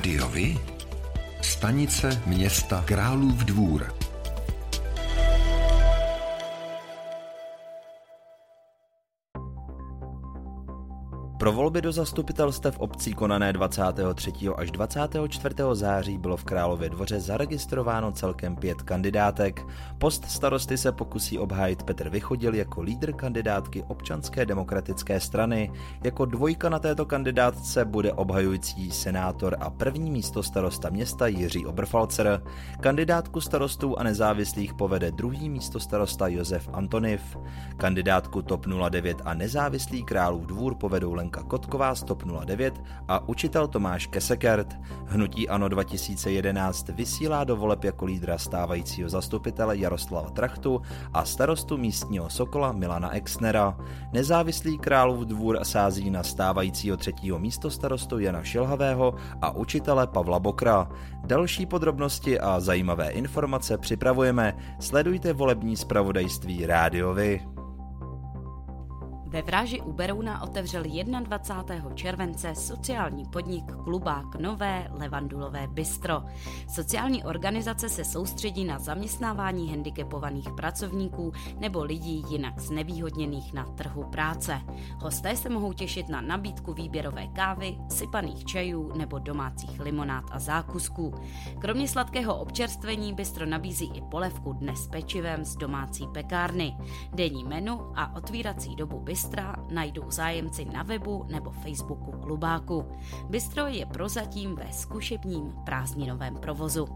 Rádiovi? Stanice města Králův dvůr. Pro volby do zastupitelstev obcí konané 23. až 24. září bylo v Králově dvoře zaregistrováno celkem pět kandidátek. Post starosty se pokusí obhájit Petr Vychodil jako lídr kandidátky občanské demokratické strany. Jako dvojka na této kandidátce bude obhajující senátor a první místo starosta města Jiří Oberfalcer. Kandidátku starostů a nezávislých povede druhý místo starosta Josef Antoniv. Kandidátku TOP 09 a nezávislý králův dvůr povedou len Lenka Kotková z TOP 09 a učitel Tomáš Kesekert. Hnutí ANO 2011 vysílá do voleb jako lídra stávajícího zastupitele Jaroslava Trachtu a starostu místního Sokola Milana Exnera. Nezávislý králův dvůr sází na stávajícího třetího místo starostu Jana Šilhavého a učitele Pavla Bokra. Další podrobnosti a zajímavé informace připravujeme. Sledujte volební zpravodajství Rádiovi. Ve Vráži u Berouna otevřel 21. července sociální podnik Klubák Nové Levandulové Bistro. Sociální organizace se soustředí na zaměstnávání handicapovaných pracovníků nebo lidí jinak znevýhodněných na trhu práce. Hosté se mohou těšit na nabídku výběrové kávy, sypaných čajů nebo domácích limonád a zákusků. Kromě sladkého občerstvení bistro nabízí i polevku dnes pečivem z domácí pekárny. Denní menu a otvírací dobu bistro Bystra najdou zájemci na webu nebo Facebooku klubáku. Bystro je prozatím ve zkušebním prázdninovém provozu.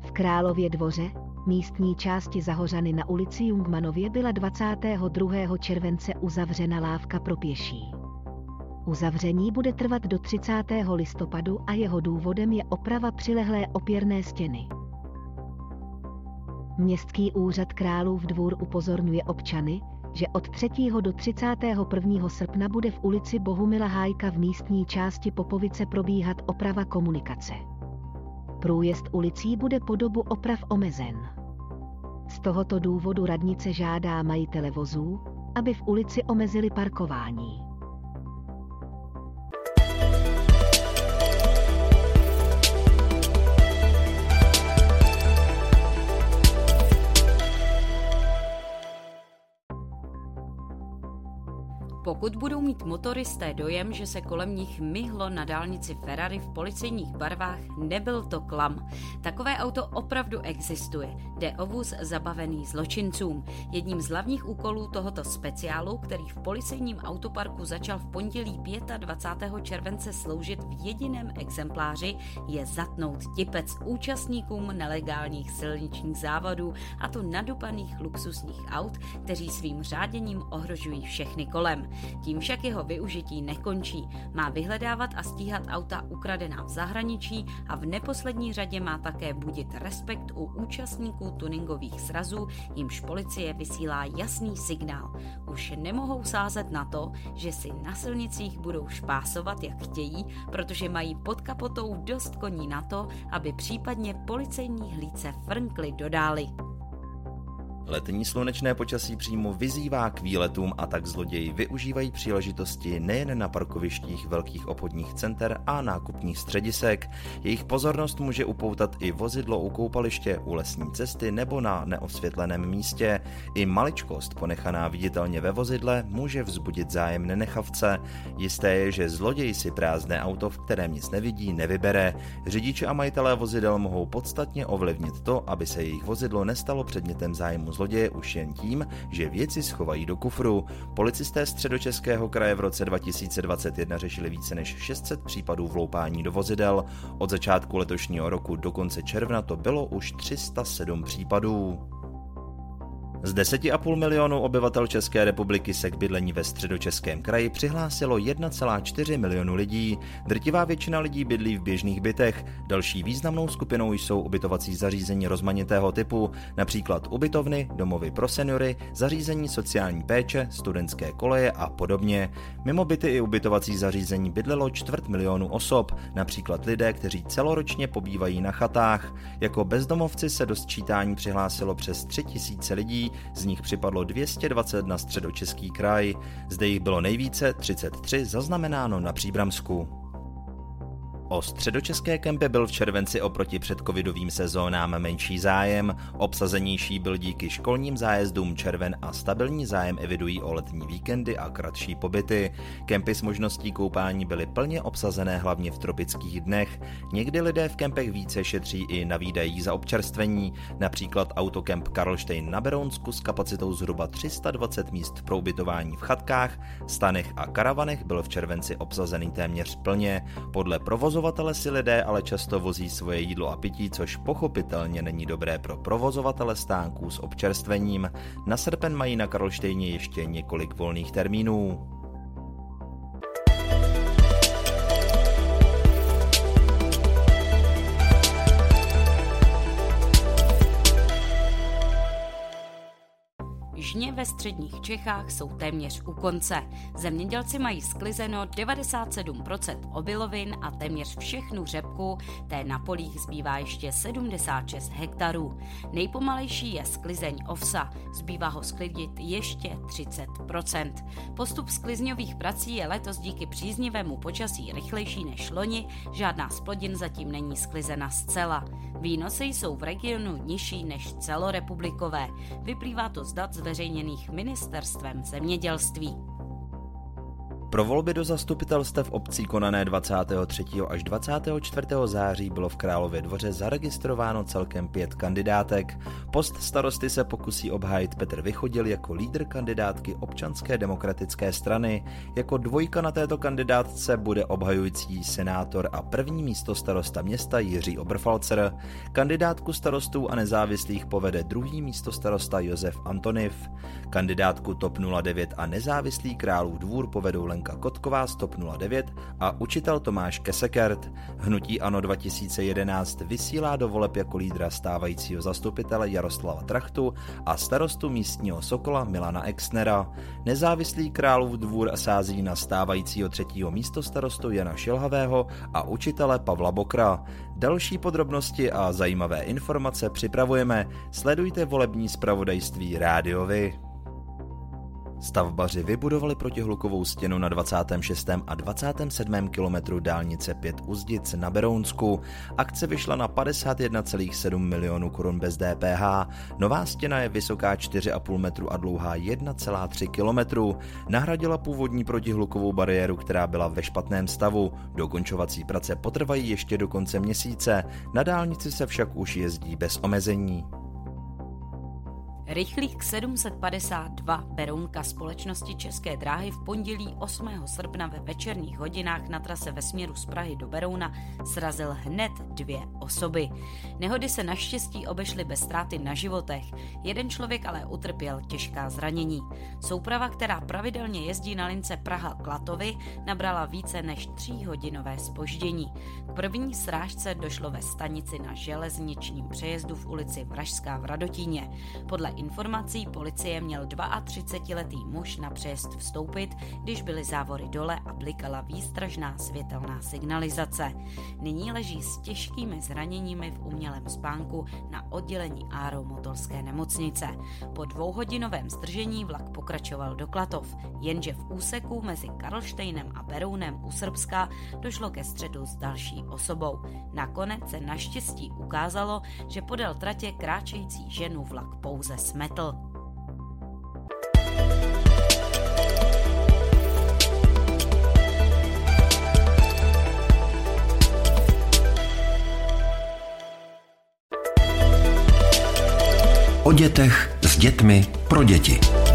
V Králově dvoře, místní části Zahořany na ulici Jungmanově byla 22. července uzavřena lávka pro pěší. Uzavření bude trvat do 30. listopadu a jeho důvodem je oprava přilehlé opěrné stěny. Městský úřad Králův dvůr upozorňuje občany, že od 3. do 31. srpna bude v ulici Bohumila Hájka v místní části Popovice probíhat oprava komunikace. Průjezd ulicí bude po dobu oprav omezen. Z tohoto důvodu radnice žádá majitele vozů, aby v ulici omezili parkování. Pokud budou mít motoristé dojem, že se kolem nich myhlo na dálnici Ferrari v policejních barvách, nebyl to klam. Takové auto opravdu existuje. Jde o vůz zabavený zločincům. Jedním z hlavních úkolů tohoto speciálu, který v policejním autoparku začal v pondělí 25. července sloužit v jediném exempláři, je zatnout tipec účastníkům nelegálních silničních závodů, a to nadupaných luxusních aut, kteří svým řáděním ohrožují všechny kolem. Tím však jeho využití nekončí. Má vyhledávat a stíhat auta ukradená v zahraničí a v neposlední řadě má také budit respekt u účastníků tuningových srazů, jimž policie vysílá jasný signál. Už nemohou sázet na to, že si na silnicích budou špásovat, jak chtějí, protože mají pod kapotou dost koní na to, aby případně policejní hlídce frnkly dodály. Letní slunečné počasí přímo vyzývá k výletům a tak zloději využívají příležitosti nejen na parkovištích velkých obchodních center a nákupních středisek. Jejich pozornost může upoutat i vozidlo u koupaliště, u lesní cesty nebo na neosvětleném místě. I maličkost ponechaná viditelně ve vozidle může vzbudit zájem nenechavce. Jisté je, že zloděj si prázdné auto, v kterém nic nevidí, nevybere. Řidiči a majitelé vozidel mohou podstatně ovlivnit to, aby se jejich vozidlo nestalo předmětem zájmu zloděje už jen tím, že věci schovají do kufru. Policisté středočeského kraje v roce 2021 řešili více než 600 případů vloupání do vozidel. Od začátku letošního roku do konce června to bylo už 307 případů. Z 10,5 milionů obyvatel České republiky se k bydlení ve středočeském kraji přihlásilo 1,4 milionu lidí. Drtivá většina lidí bydlí v běžných bytech. Další významnou skupinou jsou ubytovací zařízení rozmanitého typu, například ubytovny, domovy pro seniory, zařízení sociální péče, studentské koleje a podobně. Mimo byty i ubytovací zařízení bydlelo čtvrt milionu osob, například lidé, kteří celoročně pobývají na chatách. Jako bezdomovci se do sčítání přihlásilo přes 3000 lidí, z nich připadlo 220 na středočeský kraj. Zde jich bylo nejvíce, 33, zaznamenáno na Příbramsku. O středočeské kempy byl v červenci oproti předcovidovým sezónám menší zájem, obsazenější byl díky školním zájezdům červen a stabilní zájem evidují o letní víkendy a kratší pobyty. Kempy s možností koupání byly plně obsazené hlavně v tropických dnech. Někdy lidé v kempech více šetří i na výdajích za občerstvení, například autokemp Karlštejn na Berounsku s kapacitou zhruba 320 míst pro ubytování v chatkách, stanech a karavanech byl v červenci obsazený téměř plně. Podle provozu Provozovatele si lidé ale často vozí svoje jídlo a pití, což pochopitelně není dobré pro provozovatele stánků s občerstvením. Na srpen mají na Karlštejně ještě několik volných termínů. Žně ve středních Čechách jsou téměř u konce. Zemědělci mají sklizeno 97% obilovin a téměř všechnu řepku, té na polích zbývá ještě 76 hektarů. Nejpomalejší je sklizeň ovsa, zbývá ho sklidit ještě 30%. Postup sklizňových prací je letos díky příznivému počasí rychlejší než loni, žádná z plodin zatím není sklizena zcela. Výnosy jsou v regionu nižší než celorepublikové. Vyplývá to z dat zveřejněných ministerstvem zemědělství. Pro volby do zastupitelstev obcí konané 23. až 24. září bylo v Králově dvoře zaregistrováno celkem pět kandidátek. Post starosty se pokusí obhájit Petr Vychodil jako lídr kandidátky občanské demokratické strany. Jako dvojka na této kandidátce bude obhajující senátor a první místo starosta města Jiří Oberfalcer. Kandidátku starostů a nezávislých povede druhý místo starosta Josef Antoniv. Kandidátku TOP 09 a nezávislý králův dvůr povedou Lenka Kotková z TOP 09 a učitel Tomáš Kesekert. Hnutí ANO 2011 vysílá do voleb jako lídra stávajícího zastupitele Jaroslava Trachtu a starostu místního Sokola Milana Exnera. Nezávislý králův dvůr sází na stávajícího třetího místo starostu Jana Šilhavého a učitele Pavla Bokra. Další podrobnosti a zajímavé informace připravujeme. Sledujte volební zpravodajství Rádiovi. Stavbaři vybudovali protihlukovou stěnu na 26. a 27. kilometru dálnice 5 Uzdic na Berounsku. Akce vyšla na 51,7 milionů korun bez DPH. Nová stěna je vysoká 4,5 metru a dlouhá 1,3 kilometru. Nahradila původní protihlukovou bariéru, která byla ve špatném stavu. Dokončovací prace potrvají ještě do konce měsíce. Na dálnici se však už jezdí bez omezení. Rychlík 752 Berounka společnosti České dráhy v pondělí 8. srpna ve večerních hodinách na trase ve směru z Prahy do Berouna srazil hned dvě osoby. Nehody se naštěstí obešly bez ztráty na životech, jeden člověk ale utrpěl těžká zranění. Souprava, která pravidelně jezdí na lince Praha-Klatovy, nabrala více než tříhodinové spoždění. K první srážce došlo ve stanici na železničním přejezdu v ulici Vražská v Radotíně. Podle informací policie měl 32-letý muž na přejezd vstoupit, když byly závory dole a blikala výstražná světelná signalizace. Nyní leží s těžkými zraněními v umělém spánku na oddělení Áro Motolské nemocnice. Po dvouhodinovém zdržení vlak pokračoval do Klatov, jenže v úseku mezi Karlštejnem a Berounem u Srbska došlo ke středu s další osobou. Nakonec se naštěstí ukázalo, že podél tratě kráčející ženu vlak pouze smetl. O dětech s dětmi pro děti.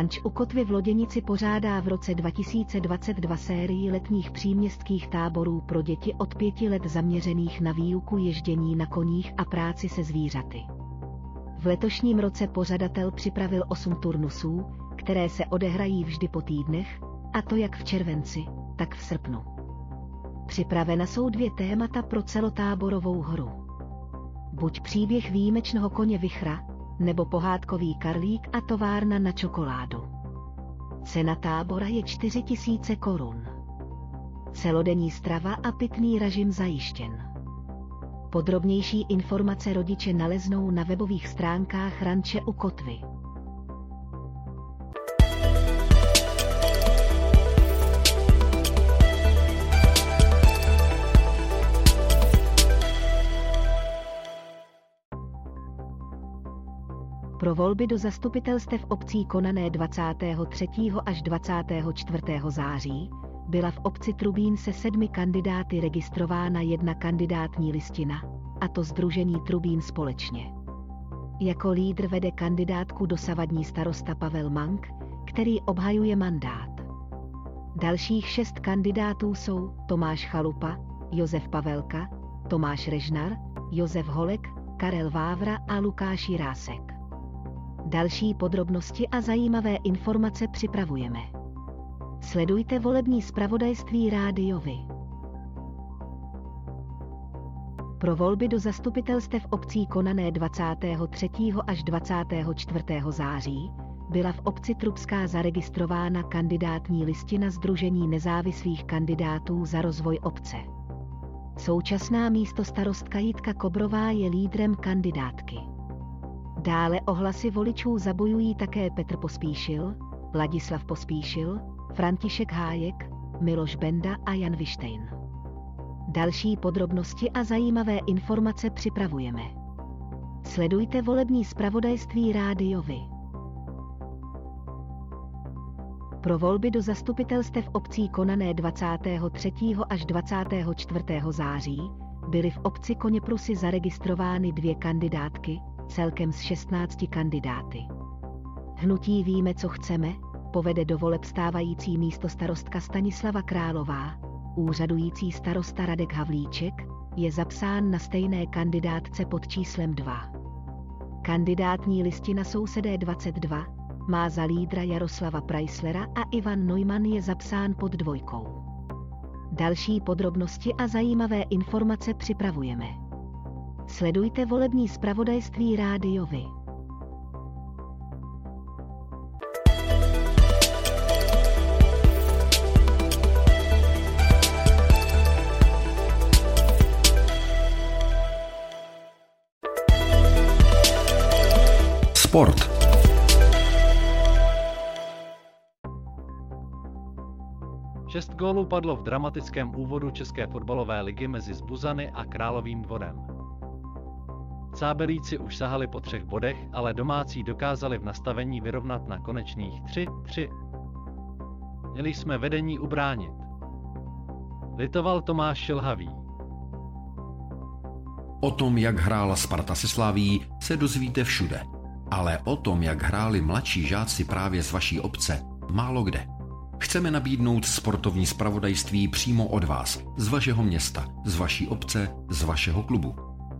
Ranč u Kotvy v Loděnici pořádá v roce 2022 sérii letních příměstských táborů pro děti od pěti let zaměřených na výuku ježdění na koních a práci se zvířaty. V letošním roce pořadatel připravil 8 turnusů, které se odehrají vždy po týdnech, a to jak v červenci, tak v srpnu. Připravena jsou dvě témata pro celotáborovou hru. Buď příběh výjimečného koně Vichra, nebo pohádkový karlík a továrna na čokoládu. Cena tábora je 4000 korun. Celodenní strava a pitný režim zajištěn. Podrobnější informace rodiče naleznou na webových stránkách Ranče u Kotvy. Pro volby do zastupitelstev obcí konané 23. až 24. září byla v obci Trubín se sedmi kandidáty registrována jedna kandidátní listina, a to Združení Trubín společně. Jako lídr vede kandidátku dosavadní starosta Pavel Mank, který obhajuje mandát. Dalších šest kandidátů jsou Tomáš Chalupa, Josef Pavelka, Tomáš Režnar, Josef Holek, Karel Vávra a Lukáš Jirásek. Další podrobnosti a zajímavé informace připravujeme. Sledujte volební zpravodajství rádiovi. Pro volby do zastupitelstev obcí konané 23. až 24. září byla v obci Trubská zaregistrována kandidátní listina Združení nezávislých kandidátů za rozvoj obce. Současná místo starostka Jitka Kobrová je lídrem kandidátky. Dále ohlasy voličů zabojují také Petr Pospíšil, Ladislav Pospíšil, František Hájek, Miloš Benda a Jan Vištejn. Další podrobnosti a zajímavé informace připravujeme. Sledujte volební zpravodajství rádiovi. Pro volby do zastupitelstev obcí konané 23. až 24. září byly v obci Koněprusy zaregistrovány dvě kandidátky, celkem z 16 kandidáty. Hnutí Víme, co chceme, povede do voleb stávající místo starostka Stanislava Králová, úřadující starosta Radek Havlíček, je zapsán na stejné kandidátce pod číslem 2. Kandidátní listina sousedé 22 má za lídra Jaroslava Preislera a Ivan Neumann je zapsán pod dvojkou. Další podrobnosti a zajímavé informace připravujeme. Sledujte volební zpravodajství rádiovi. Sport. Šest gólů padlo v dramatickém úvodu České fotbalové ligy mezi Zbuzany a Královým dvorem. Cábelíci už sahali po třech bodech, ale domácí dokázali v nastavení vyrovnat na konečných 3-3. Měli jsme vedení ubránit. Litoval Tomáš Šilhavý. O tom, jak hrála Sparta se Slaví, se dozvíte všude. Ale o tom, jak hráli mladší žáci právě z vaší obce, málo kde. Chceme nabídnout sportovní spravodajství přímo od vás, z vašeho města, z vaší obce, z vašeho klubu.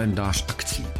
Kalendář akcí.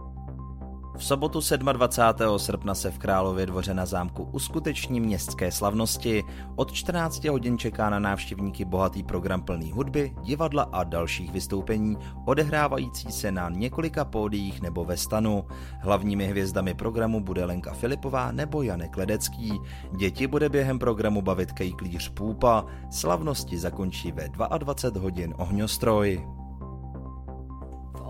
V sobotu 27. srpna se v Králově dvoře na zámku uskuteční městské slavnosti. Od 14 hodin čeká na návštěvníky bohatý program plný hudby, divadla a dalších vystoupení, odehrávající se na několika pódiích nebo ve stanu. Hlavními hvězdami programu bude Lenka Filipová nebo Janek Ledecký. Děti bude během programu bavit kejklíř Půpa. Slavnosti zakončí ve 22 hodin ohňostroj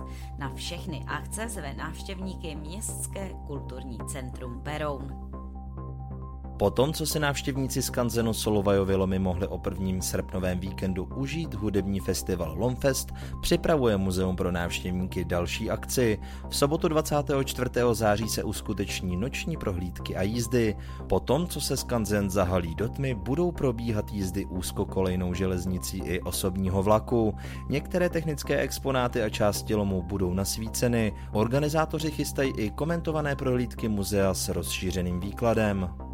Lomfest. Na všechny akce zve návštěvníky Městské kulturní centrum Beroun. Po tom, co se návštěvníci z Kanzenu Solovajovy lomy mohli o prvním srpnovém víkendu užít hudební festival Lomfest, připravuje Muzeum pro návštěvníky další akci. V sobotu 24. září se uskuteční noční prohlídky a jízdy. Po tom, co se z Kanzen zahalí do tmy, budou probíhat jízdy úzkokolejnou železnicí i osobního vlaku. Některé technické exponáty a části lomu budou nasvíceny. Organizátoři chystají i komentované prohlídky muzea s rozšířeným výkladem.